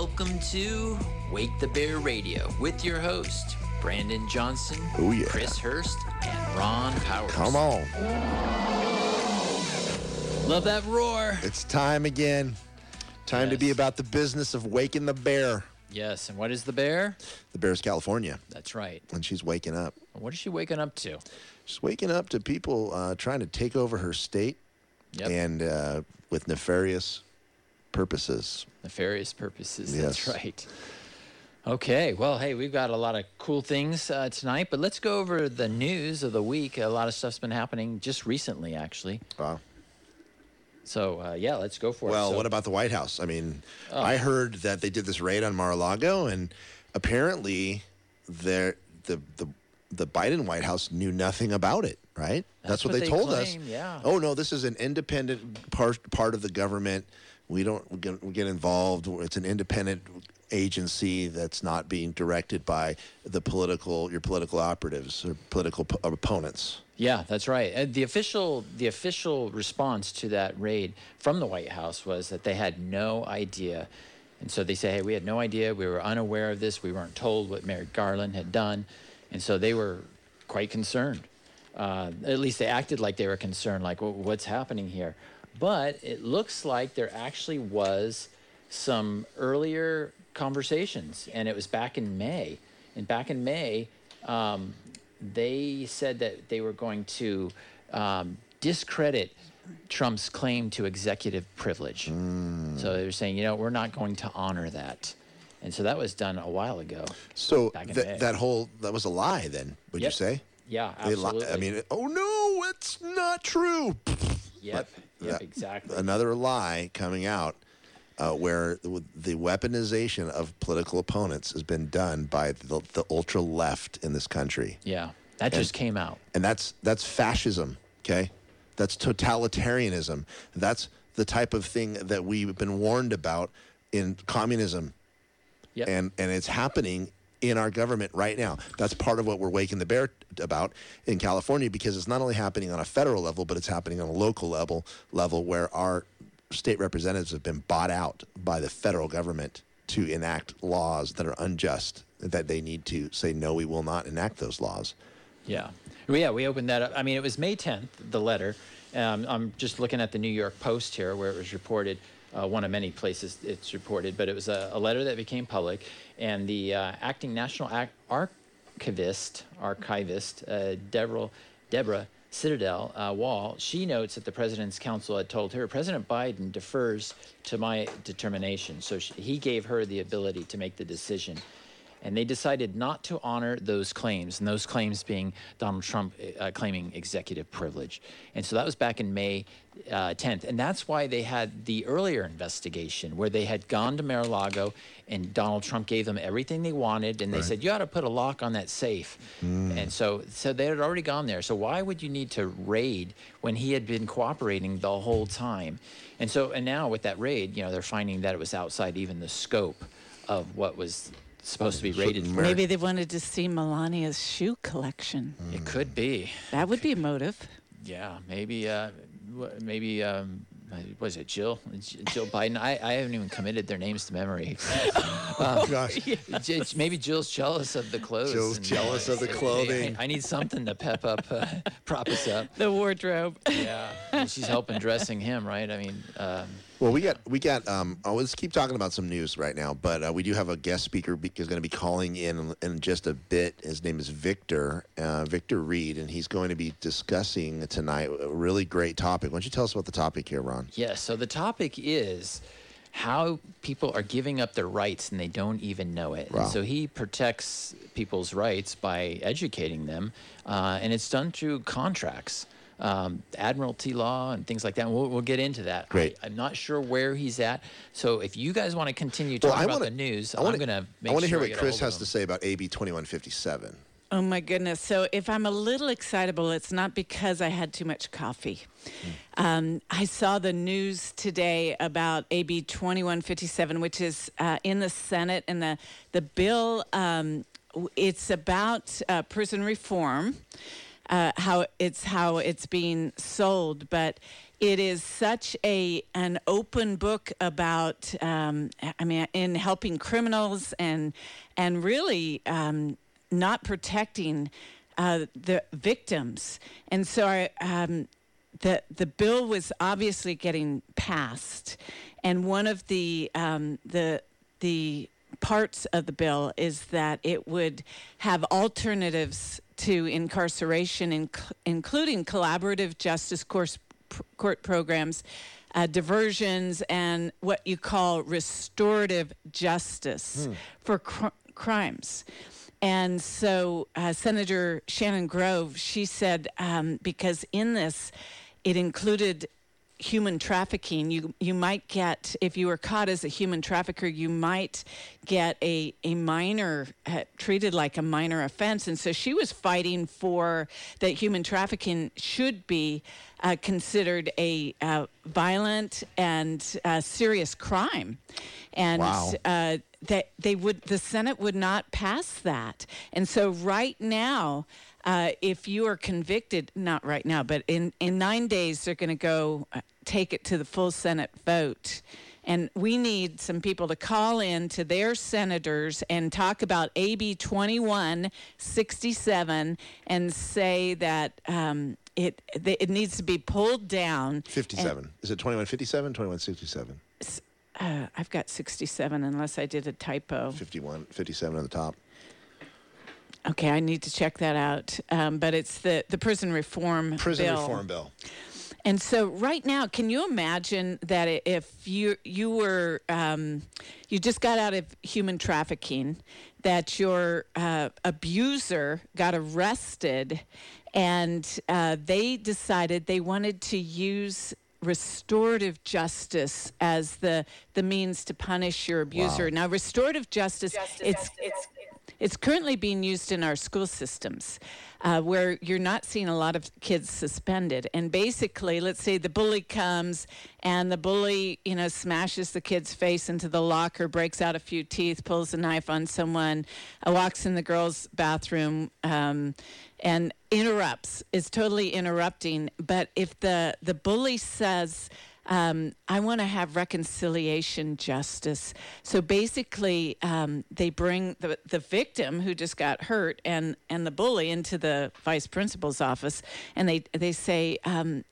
Welcome to Wake the Bear Radio with your host, Brandon Johnson, Oh, yeah. Chris Hurst, and Ron Powers. Come on. Love that roar. It's time again. Time to be about the business of waking the bear. Yes, and what is the bear? The bear's California, That's right. and she's waking up. What is she waking up to? She's waking up to people uh, trying to take over her state Yep. and uh, with nefarious purposes. Nefarious purposes. Yes. That's right. Okay, well, hey, we've got a lot of cool things uh, tonight, but let's go over the news of the week. A lot of stuff's been happening just recently, actually. Wow. So, uh, yeah, let's go for it. Well, So- what about the White House? I mean, Oh. I heard that they did this raid on Mar-a-Lago, and apparently, there the the the Biden White House knew nothing about it. Right? That's what, what they, they told claim, us. yeah. Oh no, this is an independent part part of the government. We don't get, get involved. It's an independent agency that's not being directed by the political your political operatives or political p- opponents. Yeah, that's right. And the official the official response to that raid from the White House was that they had no idea. And so they say, "Hey, we had no idea. We were unaware of this. We weren't told what Merrick Garland had done." And so they were quite concerned. Uh, at least they acted like they were concerned, like, well, "What's happening here?" But it looks like there actually was some earlier conversations, and it was back in May. And back in May, um, they said that they were going to um, discredit Trump's claim to executive privilege. So they were saying, you know, we're not going to honor that. And so that was done a while ago. So in that whole that was a lie. Then would Yep. you say? Yeah, They li- absolutely. I mean, oh no, it's not true. yep, yep, that- exactly. Another lie coming out uh, where the, the weaponization of political opponents has been done by the, the ultra left in this country, yeah, that just came out. and that's that's fascism. Okay, that's totalitarianism. That's the type of thing that we've been warned about in communism Yep. and and it's happening in our government right now. That's part of what we're waking the bear about in California because it's not only happening on a federal level, but it's happening on a local level level where our state representatives have been bought out by the federal government to enact laws that are unjust. That they need to say no, we will not enact those laws. Yeah. Yeah, we opened that up. I mean, it was May 10th, the letter. Um, I'm just looking at the New York Post here where it was reported, uh, one of many places it's reported, but it was a, a letter that became public. And the uh, acting national Ac- archivist, archivist, uh, Deborah, Deborah Steidel uh, Wall, she notes that the president's counsel had told her, President Biden defers to my determination. So she, he gave her the ability to make the decision and they decided not to honor those claims, and those claims being Donald Trump uh, claiming executive privilege. And so that was back in May uh, 10th, and that's why they had the earlier investigation where they had gone to Mar-a-Lago, and Donald Trump gave them everything they wanted, and they said you ought to put a lock on that safe. And so, so they had already gone there. So why would you need to raid when he had been cooperating the whole time? And so, and now with that raid, you know, they're finding that it was outside even the scope of what was supposed to be rated for. Maybe they wanted to see Melania's shoe collection. It could be. That would be a motive. Yeah, maybe. Uh, maybe. Um, was it Jill? J- Jill Biden? I, I haven't even committed their names to memory. Oh gosh. J- maybe Jill's jealous of the clothes. Jill's and, jealous of the clothing. I, I need something to pep up, uh, prop us up. The wardrobe. Yeah, and she's helping dressing him, right? I mean, um, Well, we got we got. Um, oh, let's keep talking about some news right now. But uh, we do have a guest speaker be- who's going to be calling in in just a bit. His name is Victor uh, Victor Reed, and he's going to be discussing tonight a really great topic. Why don't you tell us about the topic here, Ron? Yes. So the topic is how people are giving up their rights and they don't even know it. Wow. So he protects people's rights by educating them, uh, and it's done through contracts. Um, admiralty law and things like that. And we'll, we'll get into that. Great. I, am not sure where he's at. So if you guys want to continue Well, talking I about wanna- the news, I wanna- I'm going to make I want to sure hear what Chris has to say about AB 2157. Oh my goodness. So if I'm a little excitable, it's not because I had too much coffee. Um, I saw the news today about AB 2157, which is uh, in the Senate, and the, the bill, um, it's about uh, prison reform. Uh, how it's how it's being sold, but it is such a an open book about um, I mean in helping criminals and and really um, not protecting uh, the victims. And so I, um, the the bill was obviously getting passed, and one of the um, the the parts of the bill is that it would have alternatives to incarceration, inc- including collaborative justice course, pr- court programs, uh, diversions, and what you call restorative justice hmm. for cr- crimes. And so uh, Senator Shannon Grove, she said, um, because in this, it included human trafficking, you you might get if you were caught as a human trafficker, you might get a a minor uh, treated like a minor offense, and so she was fighting for that human trafficking should be uh, considered a uh, violent and uh, serious crime, and wow. Uh, that they would the Senate would not pass that, and so right now. Uh, if you are convicted, not right now, but in, in nine days, they're going to go take it to the full Senate vote. And we need some people to call in to their senators and talk about AB 2167 and say that um, it it needs to be pulled down. 57. Is it 2157, 2167? Uh, I've got 67 unless I did a typo. 51, 57 on the top. Okay, I need to check that out. Um, but it's the, the prison reform prison bill. reform bill. And so, right now, can you imagine that if you you were um, you just got out of human trafficking, that your uh, abuser got arrested, and uh, they decided they wanted to use restorative justice as the the means to punish your abuser. Wow. Now, restorative justice, justice it's, it's it's currently being used in our school systems uh, where you're not seeing a lot of kids suspended. And basically, let's say the bully comes and the bully, you know, smashes the kid's face into the locker, breaks out a few teeth, pulls a knife on someone, uh, walks in the girls' bathroom. Um, and interrupts is totally interrupting but if the the bully says um, I want to have reconciliation justice. So basically, um, they bring the, the victim who just got hurt and, and the bully into the vice principal's office, and they, they say, um,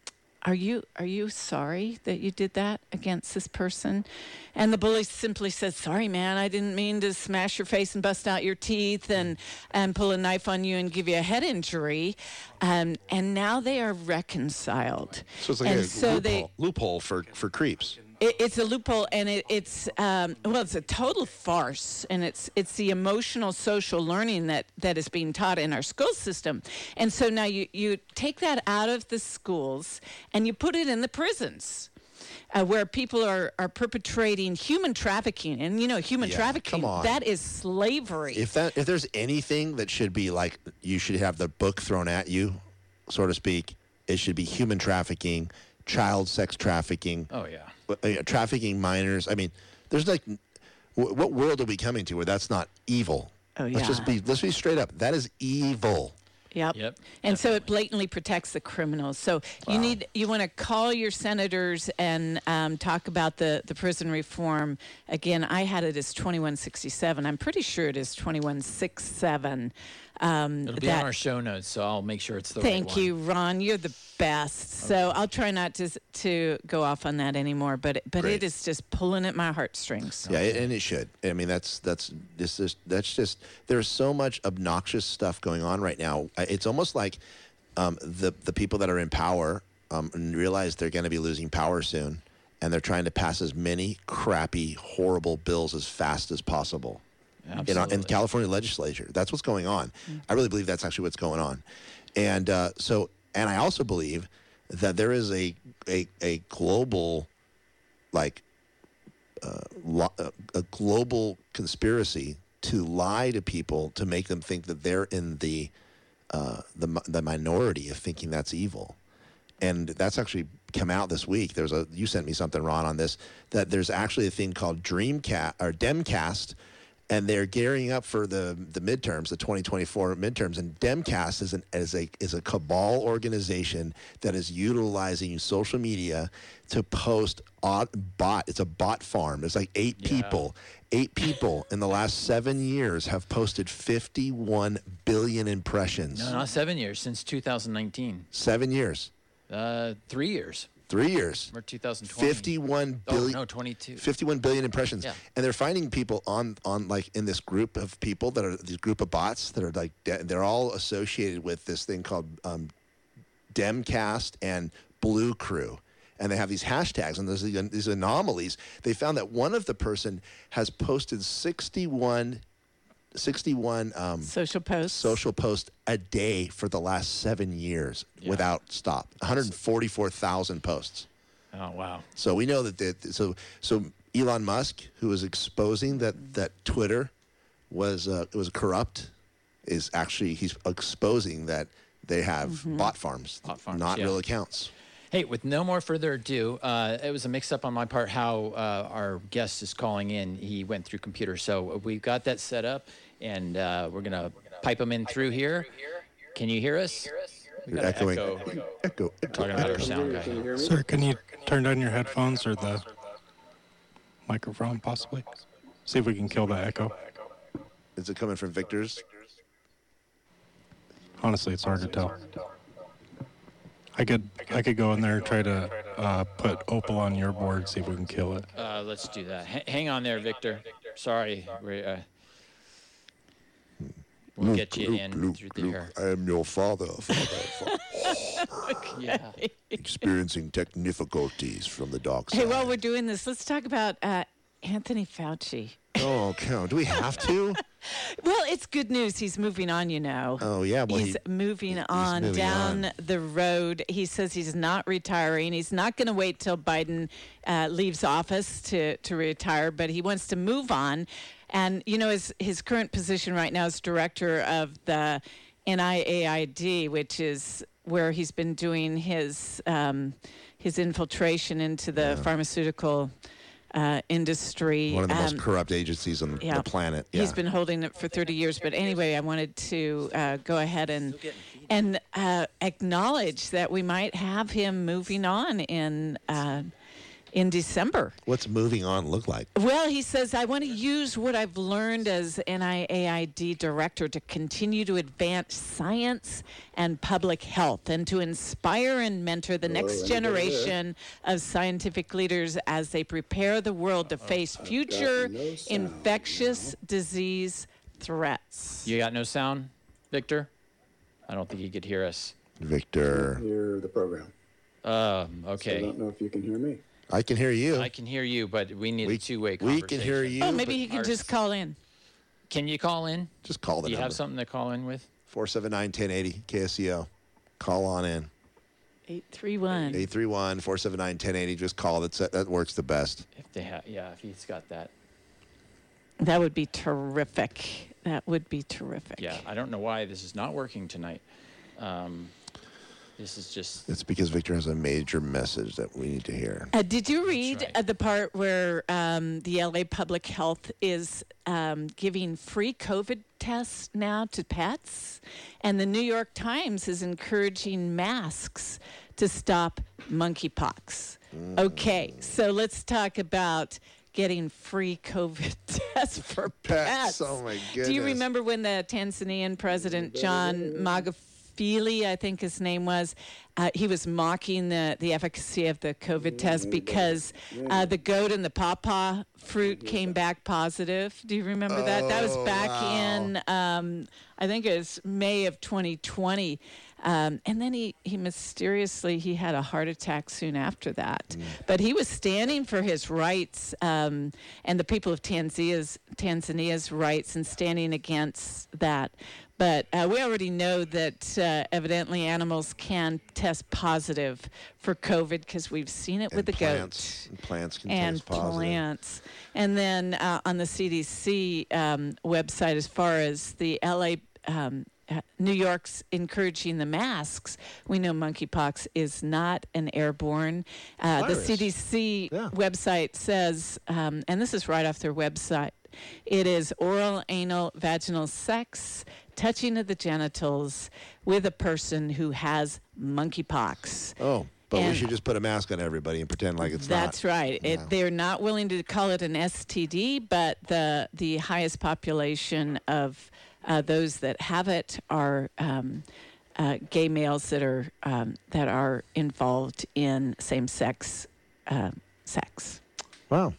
are you are you sorry that you did that against this person? And the bully simply says sorry man i didn't mean to smash your face and bust out your teeth and and pull a knife on you and give you a head injury. Um, and now they are reconciled. So it's like and a so loophole, they, loophole for for creeps it, it's a loophole, and it, it's um, well, it's a total farce, and it's it's the emotional social learning that that is being taught in our school system, and so now you you take that out of the schools and you put it in the prisons. Uh, where people are, are perpetrating human trafficking. And you know human yeah, trafficking that is slavery. If that if there's anything that should be like you should have the book thrown at you so to speak it should be human trafficking child sex trafficking oh yeah uh, trafficking minors. I mean, there's like, w- what world are we coming to where that's not evil? Oh yeah. Let's just be let's be straight up. That is evil. Yep. Yep. And definitely. so it blatantly protects the criminals. So wow. you need you want to call your senators and um, talk about the the prison reform. Again, I had it as 2167. I'm pretty sure it is 2167. Um, It'll be that, on our show notes, so I'll make sure it's the thank right you, Ron. You're the best. Okay. So I'll try not to to go off on that anymore. But but Great. it is just pulling at my heartstrings. Yeah, and it should. I mean, that's that's this is that's just there's so much obnoxious stuff going on right now. It's almost like um, the the people that are in power um, realize they're going to be losing power soon, and they're trying to pass as many crappy, horrible bills as fast as possible in, in California legislature. That's what's going on. Mm-hmm. I really believe that's actually what's going on. And uh, so, and I also believe that there is a a, a global, like, uh, lo- uh, a global conspiracy to lie to people to make them think that they're in the uh, the the minority of thinking that's evil. And that's actually come out this week. There's a you sent me something, Ron, on this that there's actually a thing called Dreamcast or Demcast, and they're gearing up for the the midterms, the 2024 midterms. And Demcast is an is a is a cabal organization that is utilizing social media to post bot. It's a bot farm. It's like eight Yeah. people. Eight people in the last seven years have posted 51 billion impressions. No, not seven years since 2019. Seven years, Uh, three years. Three years. Or 2020. 51 Oh, billion. no, 22. 51 billion impressions Yeah. and they're finding people on on like in this group of people that are these group of bots that are like de- they're all associated with this thing called um, demcast and blue crew and they have these hashtags and these anomalies they found that one of the person has posted 61 61 um, Social posts. social posts a day for the last seven years Yeah. without stop 144000 posts Oh, wow. so we know that the, so so Elon Musk, who is exposing that that Twitter was uh, was corrupt, is actually he's exposing that they have Mm-hmm. bot farms, Bot farms, not yeah. real accounts. Hey, with no more further ado, uh, it was a mix up on my part how uh, our guest is calling in. He went through computer. So we've got that set up, and uh, we're going to pipe them in through here. Can you hear us? You're echoing. echo. Echo. echo, Talking about our sound guy. Sir, can you turn down your headphones or the microphone, possibly? See if we can kill the echo. Is it coming from Victor's? Honestly, it's hard to tell. I could I could go in there and try to uh, put Opal on your board, see if we can kill it. Uh, let's do that. H- hang on there, Victor. Sorry. We're, uh, we'll get you in through there. I am your father, father, father Yeah. experiencing tech difficulties from the dark side. Hey, while we're doing this, let's talk about uh, Anthony Fauci. oh, count. Do we have to? Well, it's good news. He's moving on, you know. Oh, yeah. Well, he's he- moving on moving down on. the road. He says he's not retiring. He's not going to wait till Biden uh, leaves office to, to retire, but he wants to move on. And, you know, his, his current position right now is director of the NIAID, which is where he's been doing his, um, his infiltration into the pharmaceutical uh, industry. one of the most Um, corrupt agencies on yeah. the planet. Yeah. He's been holding it for 30 years. But anyway, I wanted to uh, go ahead and and uh, acknowledge that we might have him moving on in uh, in December. What's moving on look like? Well, he says, I want to use what I've learned as NIAID director to continue to advance science and public health and to inspire and mentor the next generation of scientific leaders as they prepare the world to face future infectious disease threats. You got no sound, Victor? I don't think he could hear us. Victor, hear the program. Um, I okay. don't know if you can hear me. I can hear you. I can hear you, but we need we, a two-way we conversation. can hear you. Oh, maybe but he can just call in. Can you call in? just call the Do you number. have something to call in with? 479 1080 KSCO. Call on in. 831. 831 479 1080. Just call. That's, that works the best. If they have, yeah, if he's got that. That would be terrific. That would be terrific. Yeah, I don't know why this is not working tonight. Um, this is just It's because Victor has a major message that we need to hear. Uh, did you read right. uh, the part where um, the LA Public Health is um, giving free COVID tests now to pets? And the New York Times is encouraging masks to stop monkeypox. Okay, so let's talk about getting free COVID tests for Pets, pets. oh my goodness. Do you remember when the Tanzanian president, John Magufuli, I think his name was, uh, he was mocking the, the efficacy of the COVID test because uh, the goat and the pawpaw fruit came back positive. Do you remember that? That was Oh, back wow. in, um, I think it was May of 2020. Um, and then he, he mysteriously he had a heart attack soon after that. But he was standing for his rights um, and the people of Tanzania's Tanzania's rights and standing against that. But uh, we already know that uh, evidently animals can test positive for COVID because we've seen it with the and plants, goat and plants can and taste positive. plants. And then uh, on the CDC um, website, as far as the LA, um, uh, New York's encouraging the masks, we know monkeypox is not an airborne. Uh, the CDC Yeah. website says, um, and this is right off their website. It is oral, anal, vaginal sex, touching of the genitals with a person who has monkeypox. Oh, but we should just put a mask on everybody and pretend like it's not. That's not. right. Yeah. It, they're not willing to call it an STD, but the the highest population of uh, those that have it are um, uh, gay males that are um, that are involved in same sex uh, sex. Wow.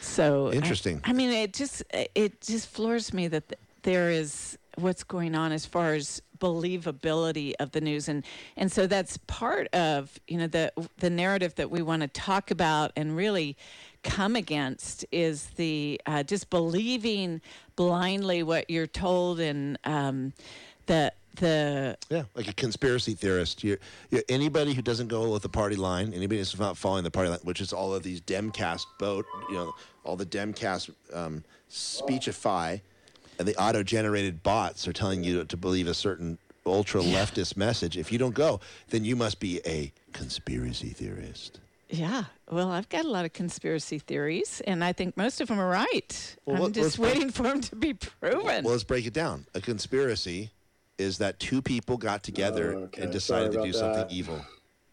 So I- Interesting. I, mean, it just it just floors me that th- there is what's going on as far as believability of the news, and and so that's part of you know the the narrative that we want to talk about and really come against is the uh, just believing blindly what you're told and um, the the Yeah, like a conspiracy theorist. You're, you're, anybody who doesn't go with the party line, anybody who's not following the party line, which is all of these Demcast vote, you know, all the Demcast um, speechify, and the auto-generated bots are telling you to, to believe a certain ultra leftist message. If you don't go, then you must be a conspiracy theorist. Yeah, well, I've got a lot of conspiracy theories, and I think most of them are right. Well, I'm let- let's just break- waiting for them to be proven. Well, let's break it down. A conspiracy is that two people got together Oh, okay. and decided to do about something that. evil,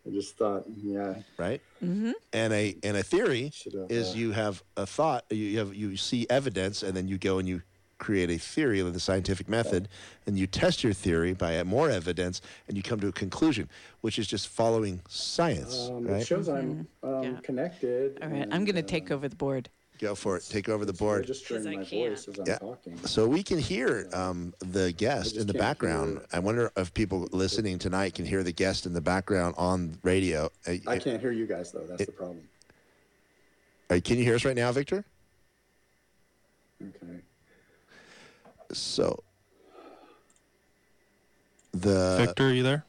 I just thought, yeah, right? Mm-hmm. And a and a theory is uh, you have a thought, you have you see evidence, and then you go and you create a theory with the scientific method, and you test your theory by more evidence, and you come to a conclusion, which is just following science, um, right? it shows I'm um, Yeah. connected. All right, I'm going to uh, take over the board. Go for it. Take over the board. registering 'Cause I my voice as I'm Yeah. talking. So we can hear um, the guest in the background. I wonder if people listening tonight can hear the guest in the background on radio. Uh, I can't hear you guys though. That's the problem. uh, can you hear us right now, Victor? Okay. So the Victor, are you there?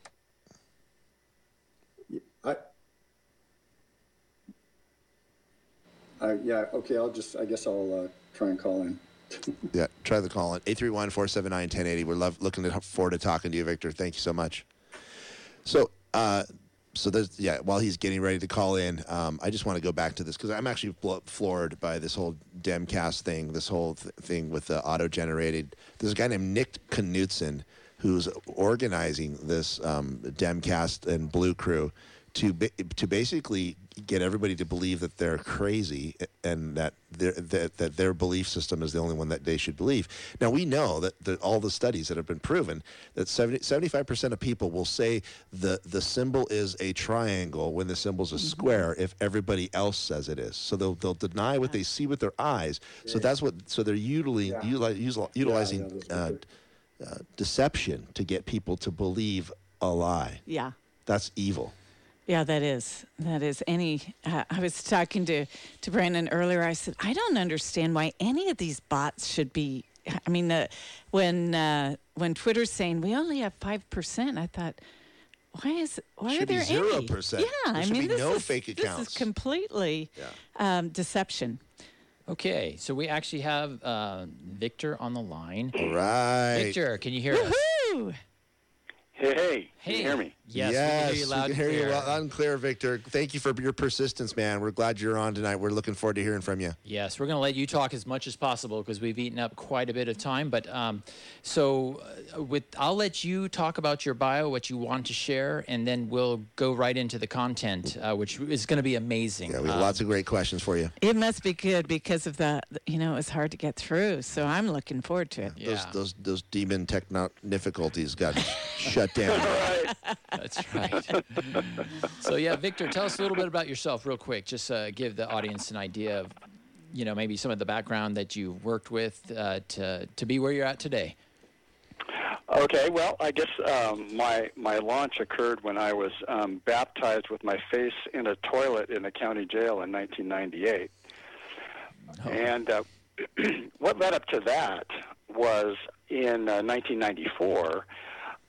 I. I yeah okay. I'll just I guess I'll uh, try and call in. yeah, try the call in 831-479-1080. We're love, looking forward to talking to you, Victor. Thank you so much. So, uh, so there's yeah. While he's getting ready to call in, um, I just want to go back to this because I'm actually blo- floored by this whole Demcast thing. This whole th- thing with the auto-generated. There's a guy named Nick Knudsen who's organizing this um, Demcast and Blue Crew to ba- to basically get everybody to believe that they're crazy and that their that, that their belief system is the only one that they should believe. Now we know that the, all the studies that have been proven that 75 percent of people will say the the symbol is a triangle when the symbol's a square if everybody else says it is. So they'll they'll deny what they see with their eyes. So that's what so they're utilizing Yeah. util- utilizing yeah, uh, uh, deception to get people to believe a lie. Yeah. That's evil. Yeah, that is. That is. Any. Uh, I was talking to to Brandon earlier. I said I don't understand why any of these bots should be. I mean, uh, when uh, when Twitter's saying we only have five percent, I thought, why is why Should are be there any? 0%. Yeah, There I should mean, be this no is, fake This accounts. is completely um, deception. Okay, so we actually have uh, Victor on the line. All right. Victor, can you hear us? Woo! Hey, hey, Hey, can you hear me? Yes, yes, we can hear you loud and hear clear. you loud and clear, Victor. Thank you for your persistence, man. We're glad you're on tonight. We're looking forward to hearing from you. Yes, we're going to let you talk as much as possible because we've eaten up quite a bit of time. But um, so, uh, with I'll let you talk about your bio, what you want to share, and then we'll go right into the content, uh, which is going to be amazing. Yeah, we have Um, lots of great questions for you. It must be good because of the. You know, it's hard to get through. So I'm looking forward to it. Yeah, Those those those demon techno difficulties got shut down. that's right. so yeah, Victor, tell us a little bit about yourself, real quick. Just uh, give the audience an idea of, you know, maybe some of the background that you've worked with uh, to to be where you're at today. Okay, well, I guess um, my my launch occurred when I was um, baptized with my face in a toilet in a county jail in 1998. And uh, what led up to that was in uh, 1994,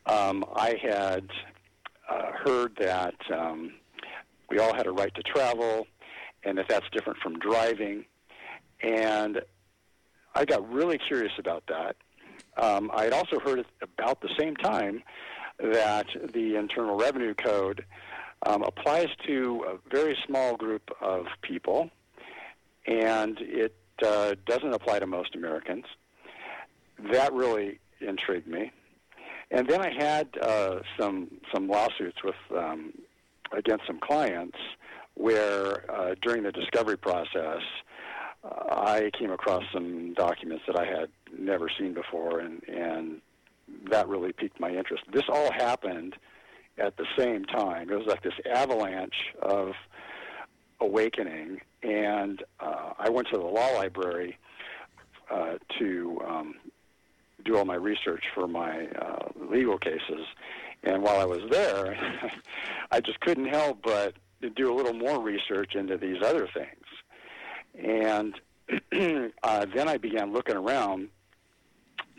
um, I had uh, heard that um, we all had a right to travel, and that that's different from driving. And I got really curious about that. Um, I had also heard about the same time that the Internal Revenue Code um, applies to a very small group of people, and it uh, doesn't apply to most Americans. That really intrigued me. And then I had uh, some some lawsuits with um, against some clients where uh, during the discovery process uh, I came across some documents that I had never seen before, and and that really piqued my interest. This all happened at the same time. It was like this avalanche of awakening, and uh, I went to the law library uh, to um, do all my research for my uh, legal cases. And while I was there, I just couldn't help but do a little more research into these other things. And uh, then I began looking around.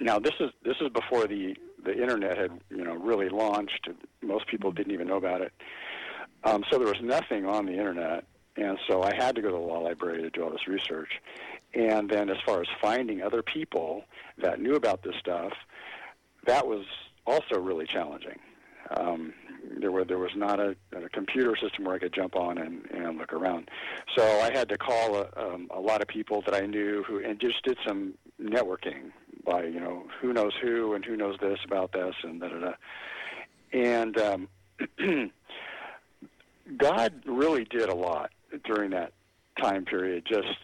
Now this is this is before the the internet had you know really launched. Most people didn't even know about it. Um, so there was nothing on the internet, and so I had to go to the law library to do all this research. And then, as far as finding other people that knew about this stuff, that was also really challenging. Um, there were there was not a, a computer system where I could jump on and, and look around. So I had to call a, um, a lot of people that I knew who and just did some networking by you know who knows who and who knows this about this and da da da. And um, God really did a lot during that time period. Just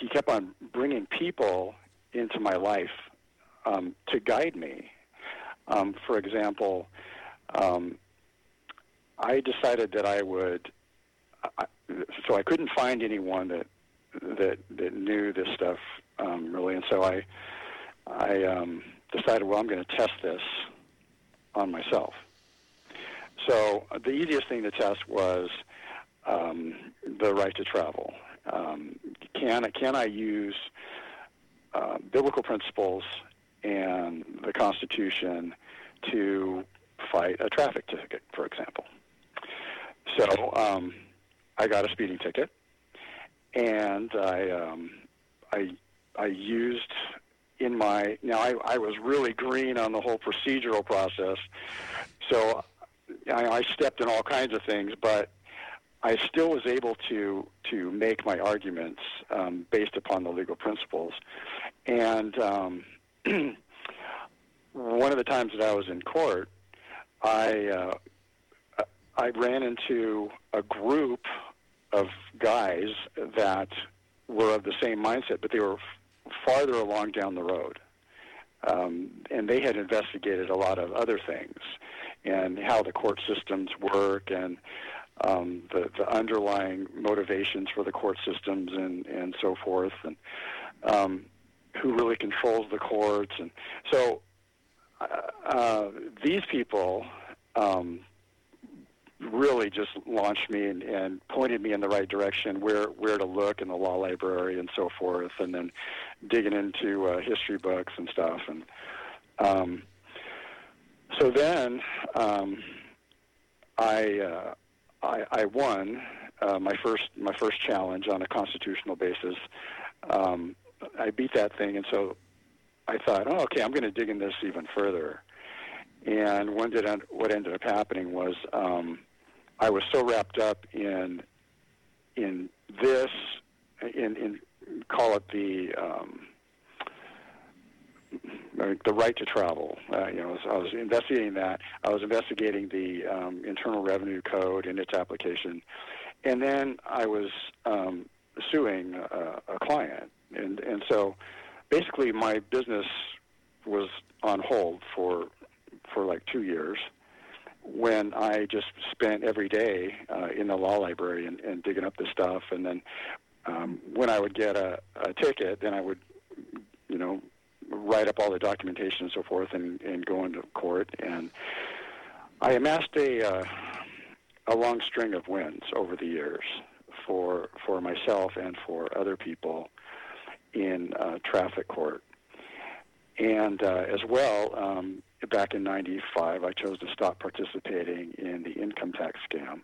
he kept on bringing people into my life um, to guide me. Um, for example, um, I decided that I would. I, so I couldn't find anyone that that that knew this stuff um, really, and so I I um, decided, well, I'm going to test this on myself. So the easiest thing to test was um, the right to travel. Um, can can I use uh, biblical principles and the Constitution to fight a traffic ticket, for example? So um, I got a speeding ticket, and I um, I I used in my now I, I was really green on the whole procedural process, so I, I stepped in all kinds of things, but I still was able to to make my arguments um, based upon the legal principles. And um, one of the times that I was in court, I uh, I ran into a group of guys that were of the same mindset, but they were f- farther along down the road. Um, and they had investigated a lot of other things and how the court systems work and um, the, the underlying motivations for the court systems and, and so forth, and um, who really controls the courts. And so uh, uh, these people um, really just launched me and, and pointed me in the right direction, where where to look in the law library and so forth, and then digging into uh, history books and stuff. And um, so then um, I. Uh, I, I won uh, my first my first challenge on a constitutional basis. Um, I beat that thing, and so I thought, oh, okay, I'm going to dig in this even further. And what did what ended up happening was um, I was so wrapped up in in this in in call it the um, the right to travel. Uh, you know, I was investigating that. I was investigating the um, Internal Revenue Code and its application, and then I was um, suing a, a client, and and so basically my business was on hold for for like two years when I just spent every day uh, in the law library and, and digging up the stuff, and then um, when I would get a, a ticket, then I would, you know, write up all the documentation and so forth and, and go into court. And I amassed a, uh, a long string of wins over the years for, for myself and for other people in uh, traffic court. And uh, as well, um, back in 95, I chose to stop participating in the income tax scam.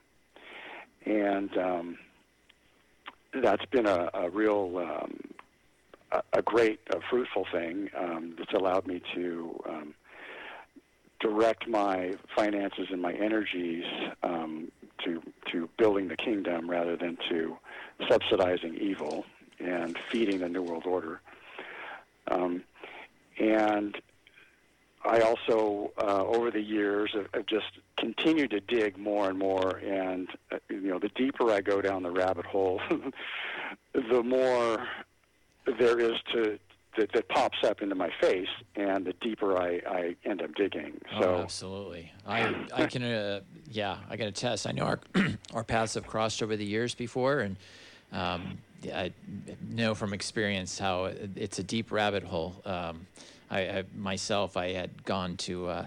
And um, that's been a, a real um, a, great, a fruitful thing um, that's allowed me to um, direct my finances and my energies um, to to building the kingdom rather than to subsidizing evil. and feeding the New World Order. Um, and I also, uh, over the years, have, have just continued to dig more and more. And uh, you know, the deeper I go down the rabbit hole, the more there is to that, that pops up into my face, and the deeper I, I end up digging. So oh, absolutely, I I can uh, yeah I can attest. I know our our paths have crossed over the years before, and um, I know from experience how it's a deep rabbit hole. Um, I, I, myself I had gone to uh,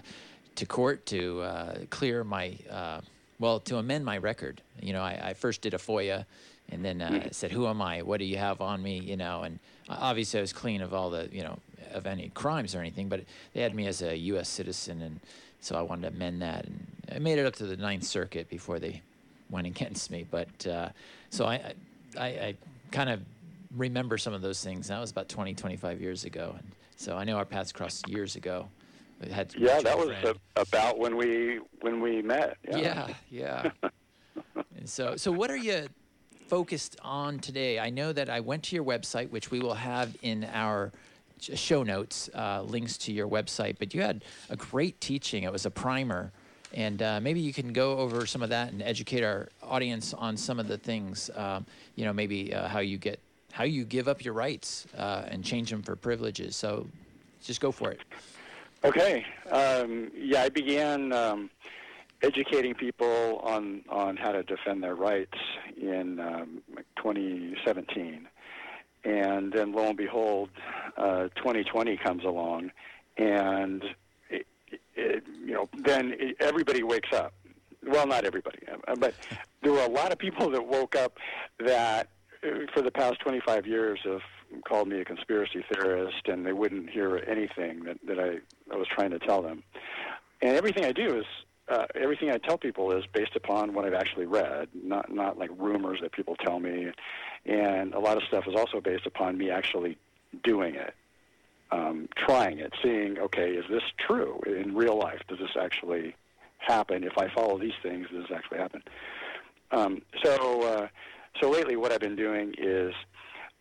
to court to uh, clear my uh, well to amend my record. You know, I, I first did a FOIA and then uh, mm. said, "Who am I? What do you have on me?" You know, and obviously I was clean of all the you know of any crimes or anything, but they had me as a U.S. citizen, and so I wanted to amend that, and I made it up to the Ninth Circuit before they went against me. But uh, so I, I, I kind of remember some of those things. That was about 20, 25 years ago, and so I know our paths crossed years ago. yeah, that was a, about when we when we met. Yeah, yeah. yeah. and so, so what are you focused on today? I know that I went to your website, which we will have in our show notes, uh, links to your website. But you had a great teaching. It was a primer. And uh, maybe you can go over some of that and educate our audience on some of the things, um, you know, maybe uh, how you get, how you give up your rights uh, and change them for privileges. So just go for it. Okay. Um, yeah, I began um, educating people on, on how to defend their rights in um, 2017. And then lo and behold, 2020 uh, comes along, and it, it, you know, then it, everybody wakes up. Well, not everybody, uh, but there were a lot of people that woke up that, uh, for the past 25 years, have called me a conspiracy theorist, and they wouldn't hear anything that, that I, I was trying to tell them. And everything I do is uh, everything I tell people is based upon what I've actually read, not not like rumors that people tell me, and a lot of stuff is also based upon me actually doing it, um, trying it, seeing okay, is this true in real life? Does this actually happen? If I follow these things, does this actually happen? Um, so uh, so lately, what I've been doing is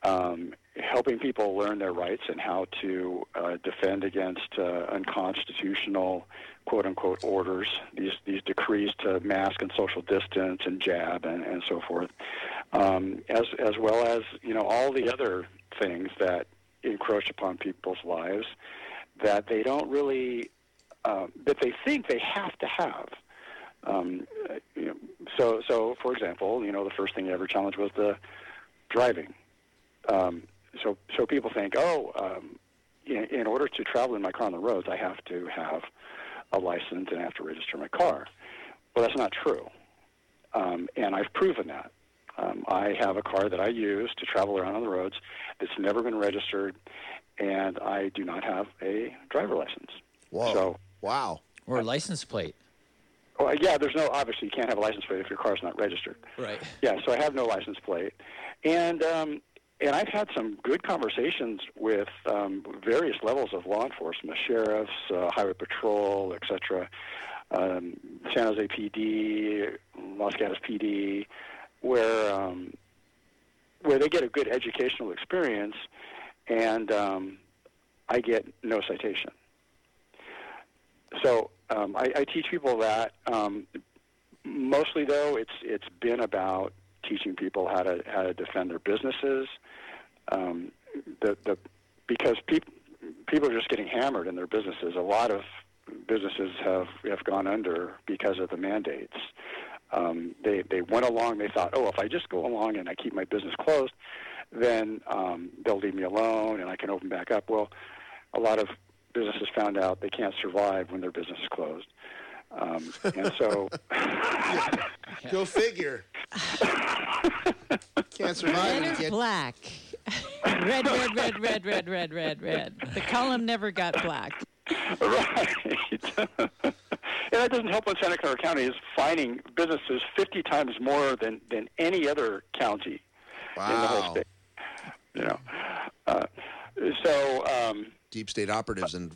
um, helping people learn their rights and how to uh, defend against uh, unconstitutional quote unquote orders, these these decrees to mask and social distance and jab and, and so forth, um, as as well as you know all the other things that encroach upon people's lives that they don't really uh, that they think they have to have. Um, you know, so so for example, you know the first thing you ever challenged was the driving. Um, so so people think, oh, um, in, in order to travel in my car on the roads, I have to have a license and have to register my car. Well, that's not true, um, and I've proven that. Um, I have a car that I use to travel around on the roads that's never been registered, and I do not have a driver license. Whoa! So, wow! Or a license plate. Well, yeah, there's no obviously you can't have a license plate if your car's not registered. Right. Yeah, so I have no license plate, and um, and I've had some good conversations with um, various levels of law enforcement, sheriffs, uh, highway patrol, etc., um, San Jose PD, Los Gatos PD, where um, where they get a good educational experience, and um, I get no citation. So um, I, I, teach people that. Um, mostly, though, it's it's been about teaching people how to how to defend their businesses. Um, the the because people people are just getting hammered in their businesses. A lot of businesses have have gone under because of the mandates. Um, they they went along. They thought, oh, if I just go along and I keep my business closed, then um, they'll leave me alone and I can open back up. Well, a lot of businesses found out they can't survive when their business is closed. Um, and so, go figure. Can't survive. Red is black. red, red, red, red, red, red, red, red. The column never got black. Right. and that doesn't help when Santa Clara County is fining businesses 50 times more than, than any other county wow. in the whole state. You know, uh, so um, deep state operatives and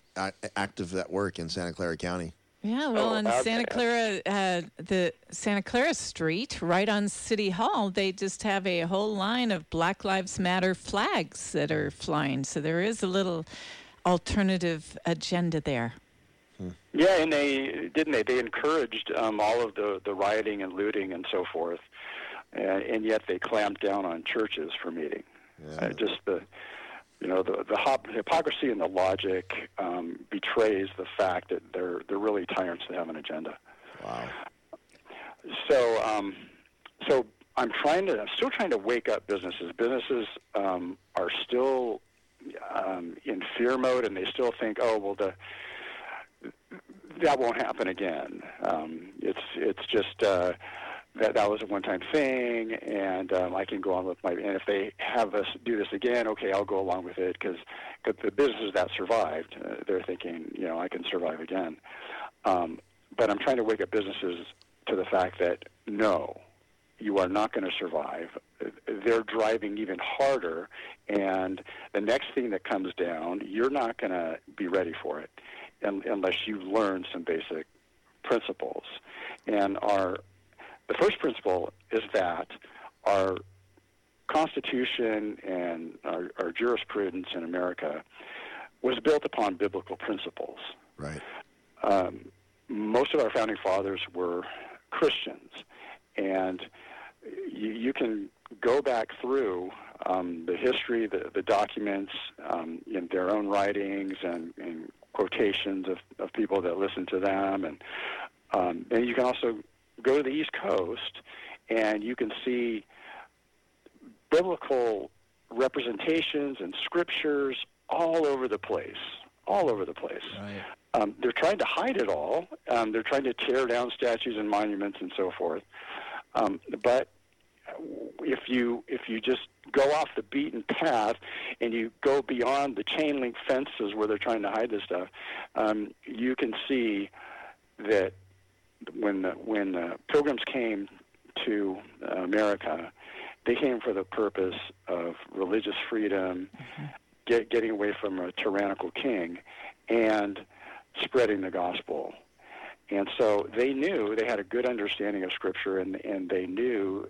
active that work in Santa Clara County. Yeah, well, Oh, on okay. Santa Clara, uh, the Santa Clara Street, right on City Hall, they just have a whole line of Black Lives Matter flags that are flying. So there is a little alternative agenda there. Yeah, and they didn't they? They encouraged um, all of the the rioting and looting and so forth, and, and yet they clamped down on churches for meeting. Uh, just the you know the the hop- hypocrisy and the logic um, betrays the fact that they're they're really tyrants that have an agenda. Wow. So, um, so I'm trying to, I'm still trying to wake up businesses. Businesses um, are still um, in fear mode, and they still think, oh, well, the that won't happen again. Um, it's it's just uh, that that was a one-time thing, and um, I can go on with my. And if they have us do this again, okay, I'll go along with it because the businesses that survived, uh, they're thinking, you know, I can survive again. Um, but I'm trying to wake up businesses to the fact that no, you are not going to survive. They're driving even harder, and the next thing that comes down, you're not going to be ready for it unless you learn some basic principles. And our the first principle is that our Constitution and our, our jurisprudence in America was built upon biblical principles. Right. um, most of our founding fathers were Christians, and you, you can go back through um, the history, the, the documents, um, in their own writings and, and quotations of, of people that listened to them, and um, and you can also go to the East Coast, and you can see biblical representations and scriptures all over the place, all over the place. Right. Um, they're trying to hide it all. Um, they're trying to tear down statues and monuments and so forth. Um, but if you if you just go off the beaten path and you go beyond the chain link fences where they're trying to hide this stuff, um, you can see that when the, when the pilgrims came to America, they came for the purpose of religious freedom, get, getting away from a tyrannical king, and spreading the gospel. And so they knew they had a good understanding of Scripture, and and they knew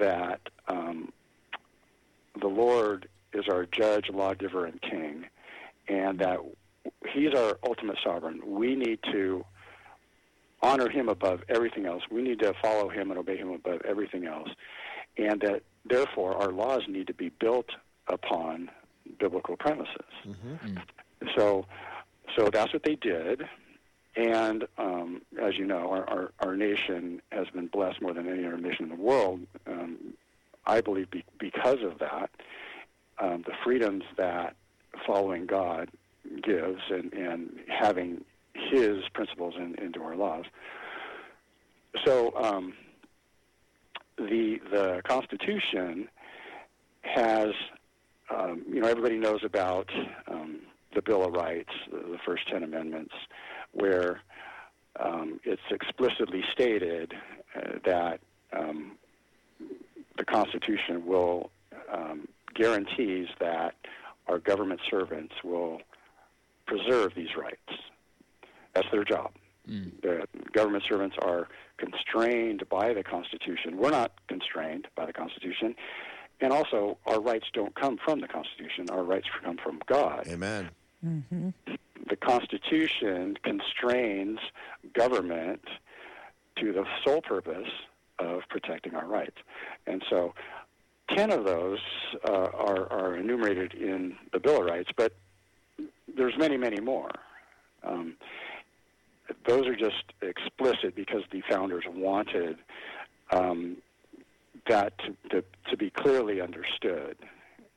that um, the Lord is our judge, lawgiver, and king, and that He's our ultimate sovereign. We need to honor Him above everything else. We need to follow Him and obey Him above everything else, and that therefore our laws need to be built upon biblical premises. So, so that's what they did. And um, as you know, our, our, our nation has been blessed more than any other nation in the world. Um, I believe be, because of that, um, the freedoms that following God gives and, and having His principles in, into our laws. So um, the the Constitution has, um, you know, everybody knows about um, the Bill of Rights, the, first ten amendments, where um, it's explicitly stated uh, that um, the Constitution will um, guarantees that our government servants will preserve these rights. That's their job. The government servants are constrained by the Constitution. We're not constrained by the Constitution. And also, our rights don't come from the Constitution. Our rights come from God Amen. the Constitution constrains government to the sole purpose of protecting our rights. And so, 10 of those uh, are, are enumerated in the Bill of Rights, but there's many, many more. Um, those are just explicit because the founders wanted um, that to, to, to be clearly understood,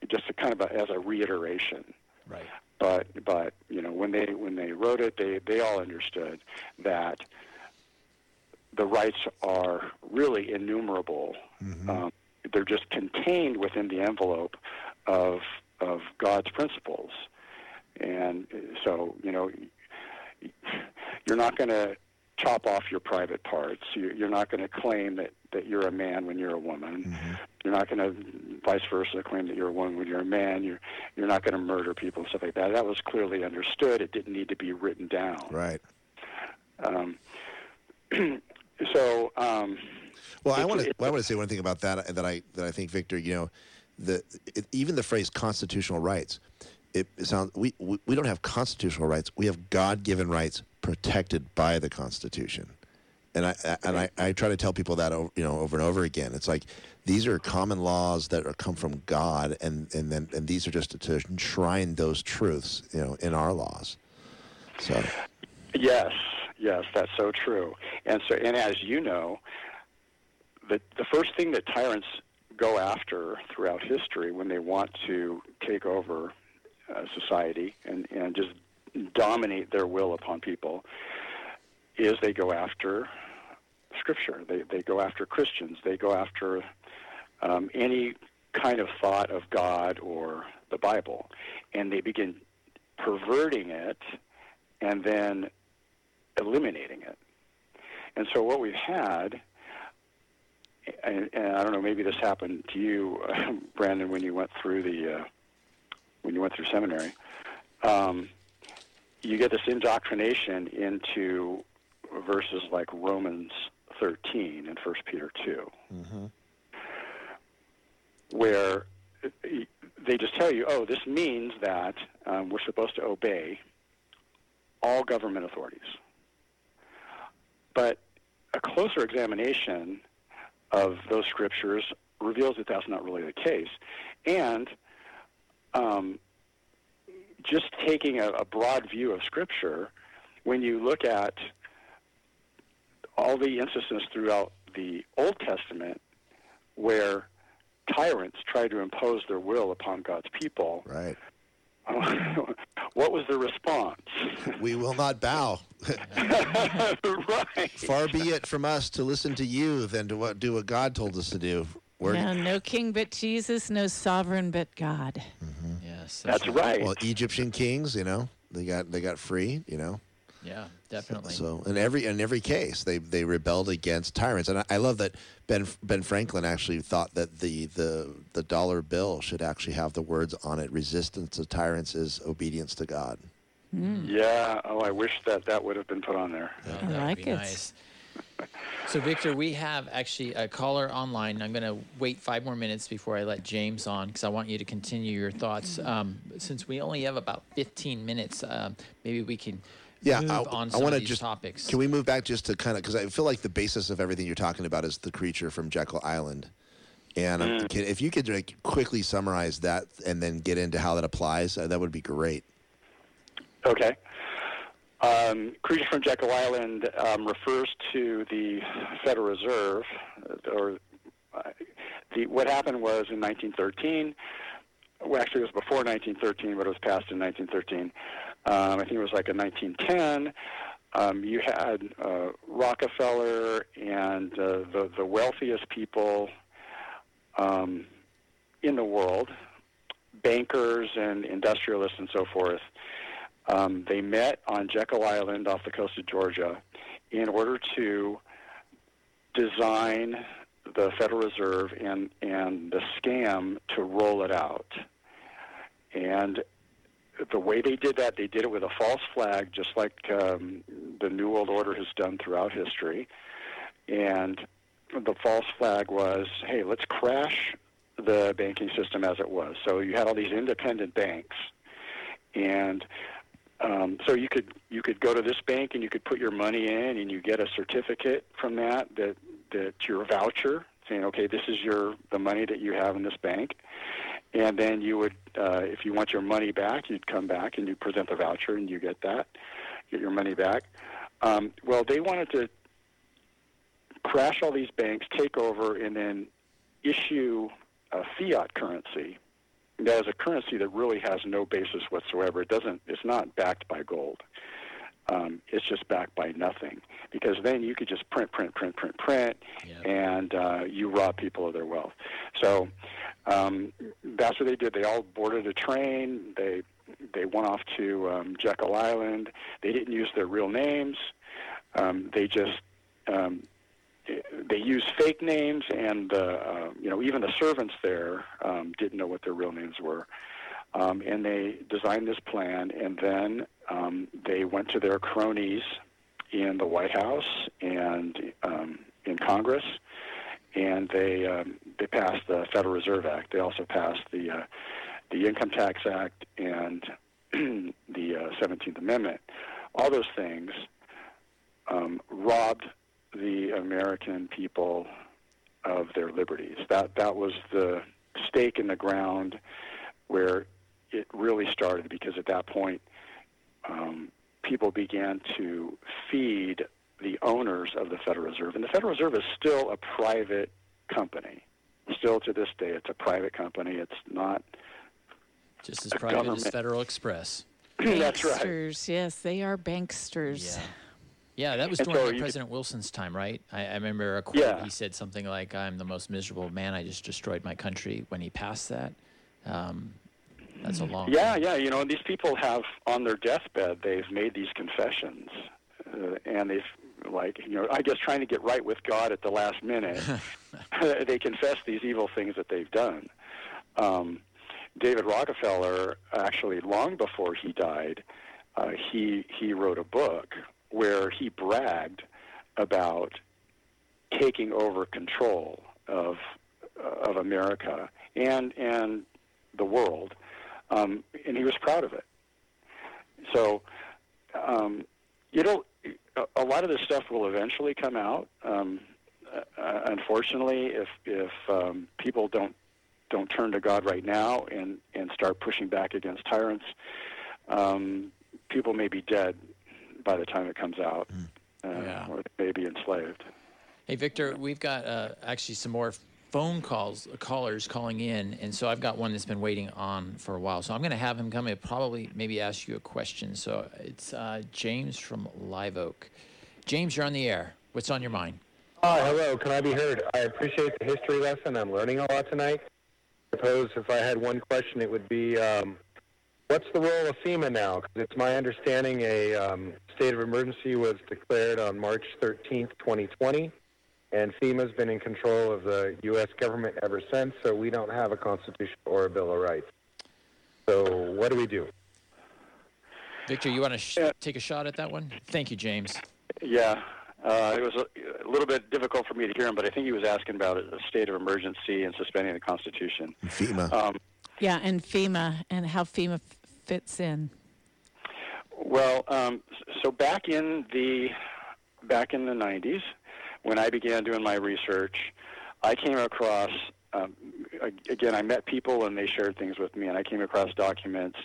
just to kind of a, as a reiteration. Right. but but you know when they when they wrote it they they all understood that the rights are really innumerable. Um, they're just contained within the envelope of of God's principles. And so you know you're not going to chop off your private parts you, you're not going to claim that that you're a man when you're a woman you're not going to vice versa claim that you're a woman when you're a man you're you're not going to murder people and stuff like that that was clearly understood it didn't need to be written down Right. Um, so. Um, Well, I want to. I want to say one thing about that that I that I think Victor. You know, the it, even the phrase constitutional rights. It, it sounds we, we we don't have constitutional rights. We have God given rights protected by the Constitution. And I I- and I, I try to tell people that o- you know over and over again. It's like these are common laws that are come from God, and and then and these are just to enshrine those truths you know in our laws. So Yes, yes, that's so true. And so, and as you know, the the first thing that tyrants go after throughout history when they want to take over uh, society and and just dominate their will upon people is they go after scripture. They they go after Christians. They go after um, any kind of thought of God or the Bible, and they begin perverting it and then eliminating it. And so what we've had, and, and I don't know, maybe this happened to you, Brandon, when you went through the uh, when you went through seminary. Um, you get this indoctrination into verses like Romans 13 and 1 Peter 2, where they just tell you, oh, this means that um, we're supposed to obey all government authorities. But a closer examination of those scriptures reveals that that's not really the case. And um, just taking a, a broad view of Scripture, when you look at all the instances throughout the Old Testament where tyrants try to impose their will upon God's people, right, what was the response? we will not bow. right. Far be it from us to listen to you than to what do what God told us to do. We're, No, no king but Jesus, no sovereign but God. Yes, That's right. Well, Egyptian kings, you know, they got they got free, you know. Yeah, definitely. So in every in every case, they they rebelled against tyrants, and I, I love that Ben Ben Franklin actually thought that the the the dollar bill should actually have the words on it: "Resistance to tyrants is obedience to God." Yeah. Oh, I wish that that would have been put on there. Oh, I like be it. nice. So, Victor, we have actually a caller online. I'm going to wait five more minutes before I let James on because I want you to continue your thoughts. Um, since we only have about 15 minutes, um, maybe we can Yeah, move I, on I some want of to these just topics. Can we move back just to kind of because I feel like the basis of everything you're talking about is the creature from Jekyll Island, and um, can, if you could like, quickly summarize that and then get into how that applies, uh, that would be great. Okay. Um, Creature from Jekyll Island um, refers to the Federal Reserve, uh, or uh, the what happened was in 1913. Well, actually, it was before 1913, but it was passed in 1913. Um, I think it was like in 1910. Um, you had uh, Rockefeller and uh, the the wealthiest people um, in the world, bankers and industrialists and so forth. Um, they met on Jekyll Island off the coast of Georgia in order to design the Federal Reserve and, and the scam to roll it out. And the way they did that, they did it with a false flag, just like um, the New World Order has done throughout history. And the false flag was, hey, let's crash the banking system as it was. So you had all these independent banks, and um, so you could you could go to this bank and you could put your money in, and you get a certificate from that that that your voucher saying, okay, this is your the money that you have in this bank, and then you would, uh, if you want your money back, you'd come back and you present the voucher and you get that, get your money back. Um, well, they wanted to crash all these banks, take over, and then issue a fiat currency that is a currency that really has no basis whatsoever. It doesn't. It's not backed by gold. Um, it's just backed by nothing. Because then you could just print, print, print, print, print, Yep. and uh, you rob people of their wealth. So um, that's what they did. They all boarded a train. They they went off to um, Jekyll Island. They didn't use their real names. Um, they just um, they used fake names, and uh, uh, you know even the servants there um, didn't know what their real names were. Um, and they designed this plan, and then um, they went to their cronies in the White House and um, in Congress, and they um, they passed the Federal Reserve Act. They also passed the uh, the Income Tax Act and the uh, Seventeenth Amendment. All those things um, robbed the American people of their liberties. That that was the stake in the ground where it really started because at that point um, people began to feed the owners of the Federal Reserve. And the Federal Reserve is still a private company. Still to this day, it's a private company. It's not Just as A private as government. Federal Express. That's right. Banksters, Yes, they are banksters. Yeah. Yeah, that was And during so the you could- President Wilson's time, right? I, I remember a quote. Yeah. He said something like, "I'm the most miserable man. I just destroyed my country." When he passed that, um, that's a long. Yeah, yeah. You know, these people have on their deathbed, they've made these confessions, uh, and they've like, you know, I guess trying to get right with God at the last minute, they confess these evil things that they've done. Um, David Rockefeller, actually, long before he died, uh, he he wrote a book where he bragged about taking over control of of America and and the world, um, and he was proud of it. So, um, it'll a, a lot of this stuff will eventually come out. Um, uh, unfortunately, if if um, people don't don't turn to God right now and and start pushing back against tyrants, um, people may be dead by the time it comes out, uh, Yeah. or they may be enslaved. Hey, Victor, we've got uh, actually some more phone calls, callers calling in, and so I've got one that's been waiting on for a while. So I'm going to have him come and probably maybe ask you a question. So it's uh, James from Live Oak. James, you're on the air. What's on your mind? Hi, hello. Can I be heard? I appreciate the history lesson. I'm learning a lot tonight. I suppose if I had one question, it would be, um, what's the role of FEMA now? 'Cause it's my understanding a um, state of emergency was declared on March 13th, 2020, and FEMA's been in control of the U.S. government ever since, so we don't have a constitution or a Bill of Rights. So what do we do? Victor, you want to sh- Yeah. take a shot at that one? Thank you, James. Yeah, uh, it was a, a little bit difficult for me to hear him, but I think he was asking about a state of emergency and suspending the Constitution. FEMA. Um, Yeah, and FEMA and how FEMA f- fits in. Well, um, so back in the back in the '90s, when I began doing my research, I came across um, again. I met people and they shared things with me, and I came across documents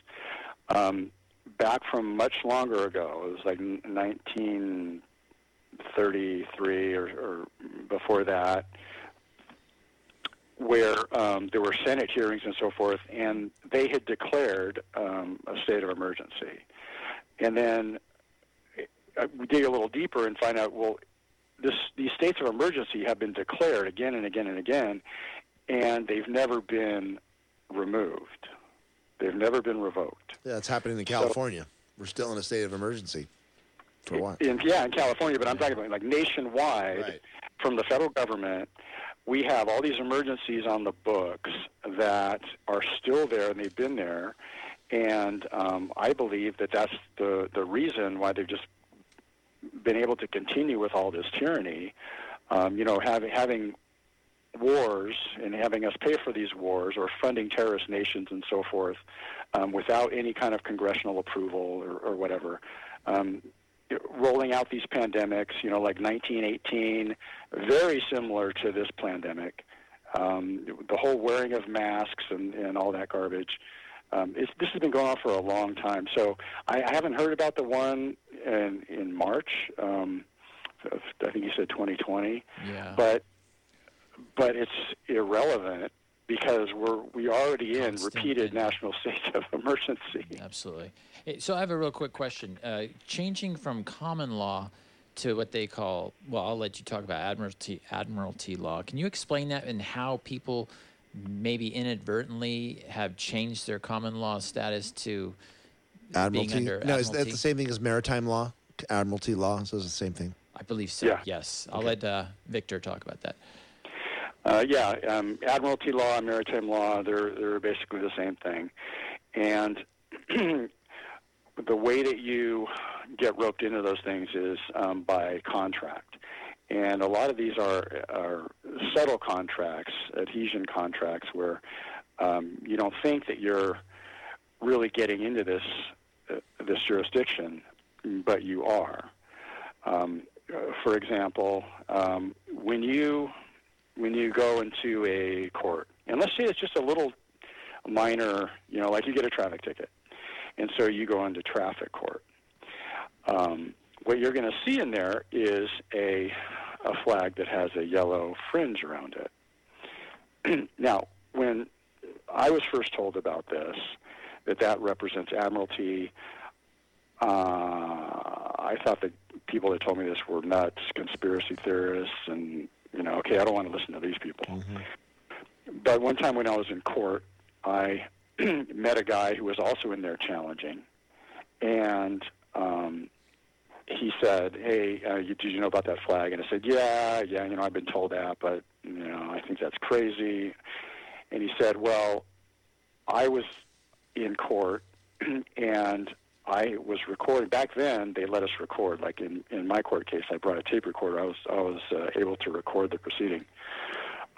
um, back from much longer ago. It was like 1933 or, or before that, where um, there were Senate hearings and so forth, and they had declared um, a state of emergency. And then uh, we dig a little deeper and find out, well, this, these states of emergency have been declared again and again and again, and they've never been removed. They've never been revoked. yeah, it's happening in California. We're still in a state of emergency. For what? In, yeah, in California, but I'm talking about like nationwide Right. from the federal government. We have all these emergencies on the books that are still there, and they've been there. And um, I believe that that's the the reason why they've just been able to continue with all this tyranny. Um, you know, having having wars and having us pay for these wars or funding terrorist nations and so forth um, without any kind of congressional approval or, or whatever. Um, rolling out these pandemics, you know, like 1918, very similar to this pandemic. Um, the whole wearing of masks and, and all that garbage. Um, it's, this has been going on for a long time. So I, I haven't heard about the one in, in March. Um, I think you said 2020 Yeah. but but it's irrelevant because we're we already in Constant repeated and- national states of emergency. Absolutely. So I have a real quick question. Uh, changing from common law to what they call, well, I'll let you talk about admiralty admiralty law. Can you explain that and how people maybe inadvertently have changed their common law status to Admiralty? being under no, is that the same thing as maritime law? Admiralty law? So it's the same thing. I believe so. Yeah. Yes. I'll let uh, Victor talk about that. Uh, yeah, um, admiralty law and maritime law they're they're basically the same thing, and the way that you get roped into those things is um, by contract. And a lot of these are, are subtle contracts, adhesion contracts, where um, you don't think that you're really getting into this uh, this jurisdiction, but you are. Um, for example, um, when you when you go into a court, and let's say it's just a little minor, you know, like you get a traffic ticket, and so you go into traffic court. Um, what you're going to see in there is a a flag that has a yellow fringe around it. now, when I was first told about this, that that represents admiralty, uh, I thought that people that told me this were nuts, conspiracy theorists, and you know, okay, I don't want to listen to these people. Mm-hmm. But one time when I was in court, I met a guy who was also in there challenging, and um, he said, "Hey, uh, you, did you know about that flag?" And I said, "Yeah, yeah, you know, I've been told that, but you know, I think that's crazy." And he said, "Well, I was in court, and I was recording. Back then, they let us record. Like in in my court case, I brought a tape recorder. I was I was uh, able to record the proceeding.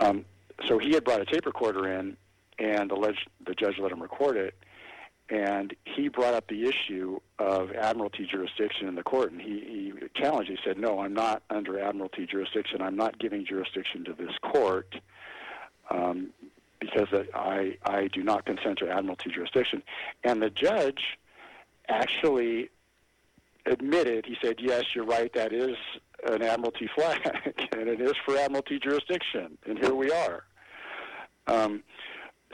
Um, so he had brought a tape recorder in, and the, leg- the judge let him record it." and he brought up the issue of admiralty jurisdiction in the court, and he, he challenged. He said, "No, I'm not under admiralty jurisdiction. I'm not giving jurisdiction to this court um, because I I do not consent to admiralty jurisdiction." And the judge actually admitted. He said, "Yes, you're right. That is an admiralty flag, and it is for admiralty jurisdiction. And here we are." Um,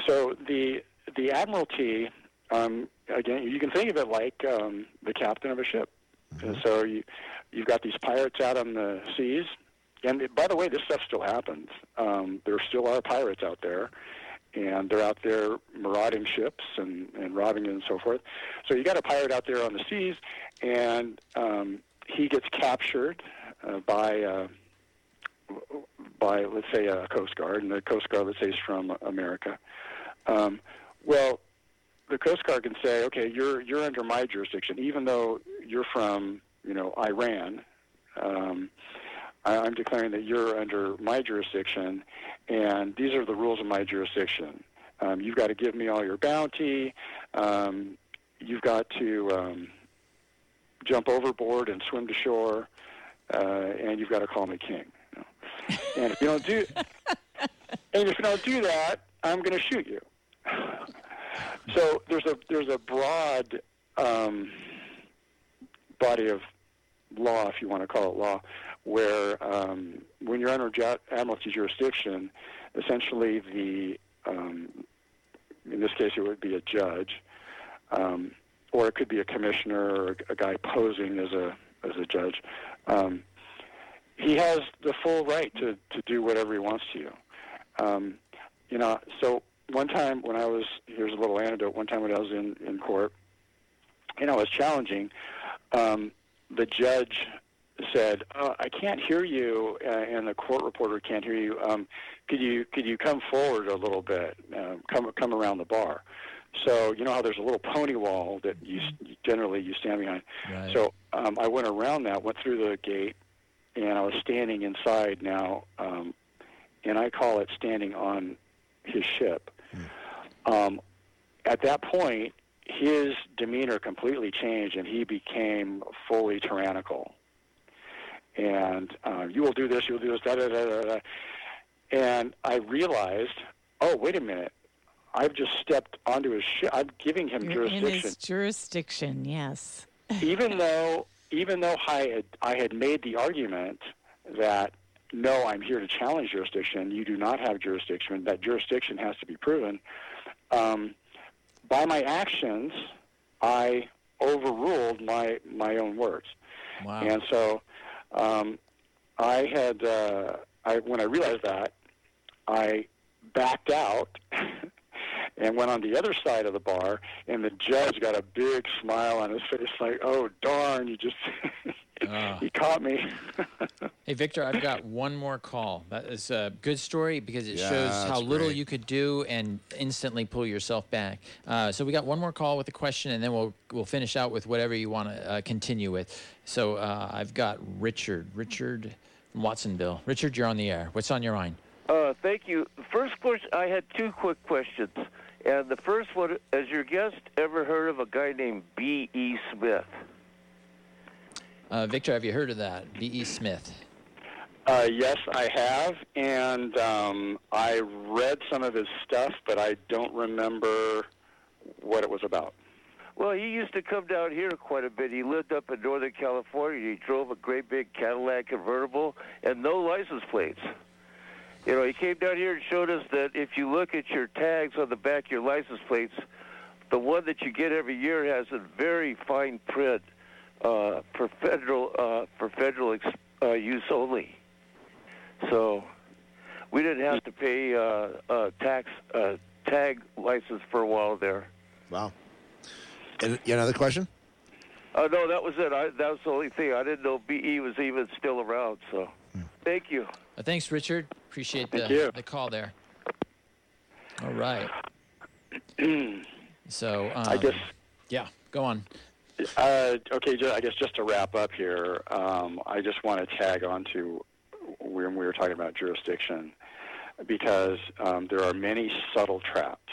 so the the admiralty um, again, you can think of it like um, the captain of a ship. Mm-hmm. And so you, you've got these pirates out on the seas. And by the way, this stuff still happens. Um, there still are pirates out there, and they're out there marauding ships and, and robbing and so forth. So you got a pirate out there on the seas, and um, he gets captured uh, by uh, by let's say a Coast Guard, and the Coast Guard, let's say, is from America. Um, well, the Coast Guard can say, okay, you're you're under my jurisdiction, even though you're from you know Iran. Um, I'm declaring that you're under my jurisdiction, and these are the rules of my jurisdiction. Um, you've got to give me all your bounty. Um, you've got to um, jump overboard and swim to shore, uh, and you've got to call me king. You know? and if you don't do, and if you don't do that, I'm going to shoot you. So there's a there's a broad um, body of law, if you want to call it law, where um, when you're under admiralty jurisdiction, essentially the um, in this case it would be a judge, um, or it could be a commissioner or a guy posing as a as a judge. Um, he has the full right to, to do whatever he wants to you. Um, you know, so one time when I was here's a little anecdote. One time when I was in in court, you know, it was challenging. Um, the judge said, oh, "I can't hear you," uh, and the court reporter can't hear you. Um, could you could you come forward a little bit? Uh, come come around the bar. So you know how there's a little pony wall that you generally you stand behind. Right. So um, I went around that, went through the gate, and I was standing inside now, um, and I call it standing on his ship. Um, at that point, his demeanor completely changed, and he became fully tyrannical. And uh, you will do this, you will do this, da da da da da. And I realized, oh, wait a minute. I've just stepped onto his ship. I'm giving him You're jurisdiction. In his jurisdiction, yes. even though, even though I had, I had made the argument that no, I'm here to challenge jurisdiction. You do not have jurisdiction. That jurisdiction has to be proven um, by my actions, I overruled my my own words. Wow. And so, um, I had uh, I when I realized that, I backed out, and went on the other side of the bar, and the judge got a big smile on his face, like, "Oh darn, you just Ah. he caught me." Hey, Victor, I've got one more call. That is a good story because it Yeah, shows how that's little great. you could do and instantly pull yourself back. Uh, so we got one more call with a question, and then we'll we'll finish out with whatever you want to uh, continue with. So uh, I've got Richard. Richard from Watsonville. Richard, you're on the air. What's on your mind? Uh, thank you. First question, I had two quick questions. And the first one, has your guest ever heard of a guy named B.E. Smith? Uh, Victor, have you heard of that? B.E. Smith. Uh, yes, I have, and um, I read some of his stuff, but I don't remember what it was about. Well, he used to come down here quite a bit. He lived up in Northern California. He drove a great big Cadillac convertible and no license plates. You know, he came down here and showed us that if you look at your tags on the back of your license plates, the one that you get every year has a very fine print uh, for federal uh, for federal ex- uh, use only. So we didn't have to pay uh, uh, tax uh, tag license for a while there. Wow. And you have another question? Oh no, that was it. I, that was the only thing. I didn't know BE was even still around. So, thank you. Uh, thanks, Richard. Appreciate Thank the, you. the call there. All right. so um, I guess. yeah, go on. Uh, okay, I guess just to wrap up here, um, I just want to tag on to when we were talking about jurisdiction, because um, there are many subtle traps.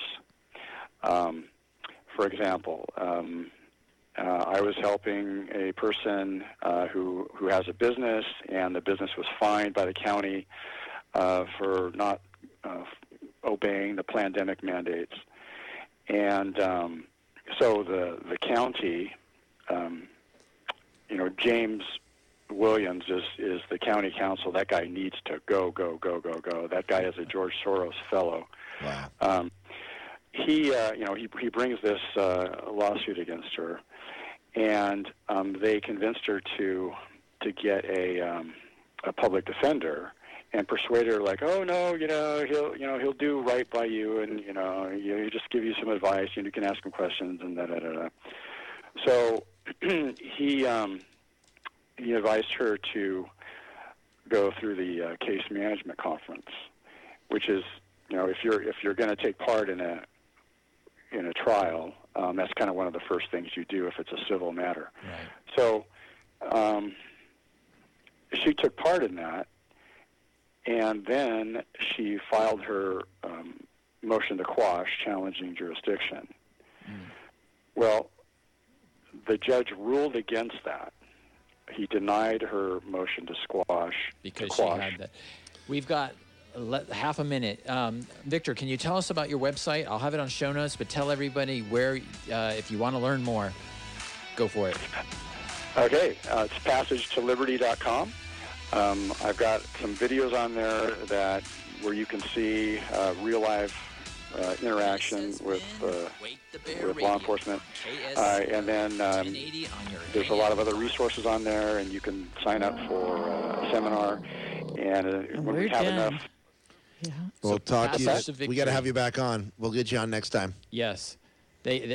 Um, for example, um, uh, I was helping a person uh, who who has a business, and the business was fined by the county uh, for not uh, obeying the pandemic mandates, and um, so the the county, um, you know, James Williams is is the county counsel. That guy needs to go, go, go, go, go. That guy is a George Soros fellow. Wow. Um, he, uh, you know, he he brings this uh, lawsuit against her, and um, they convinced her to to get a um, a public defender and persuade her like, oh no, you know, he'll you know he'll do right by you, and you know, you, you just give you some advice, and you can ask him questions, and da da da da. So he um, he advised her to go through the uh, case management conference, which is you know if you're if you're going to take part in a in a trial, um, that's kind of one of the first things you do if it's a civil matter. Right. So um, she took part in that, and then she filed her um, motion to quash, challenging jurisdiction. Well, the judge ruled against that. He denied her motion to squash. because to she quash. had that. We've got half a minute. Um, Victor, can you tell us about your website? I'll have it on show notes, but tell everybody where, uh, if you want to learn more, go for it. Okay, uh, it's passagetoliberty.com. Um, I've got some videos on there that where you can see uh, real life uh, interaction with uh, with law enforcement, uh, and then um, there's a lot of other resources on there, and you can sign up for uh, a seminar. And uh, when we're we have done. enough, Yeah. We'll talk to you. We got to have you back on. We'll get you on next time. Yes. They, they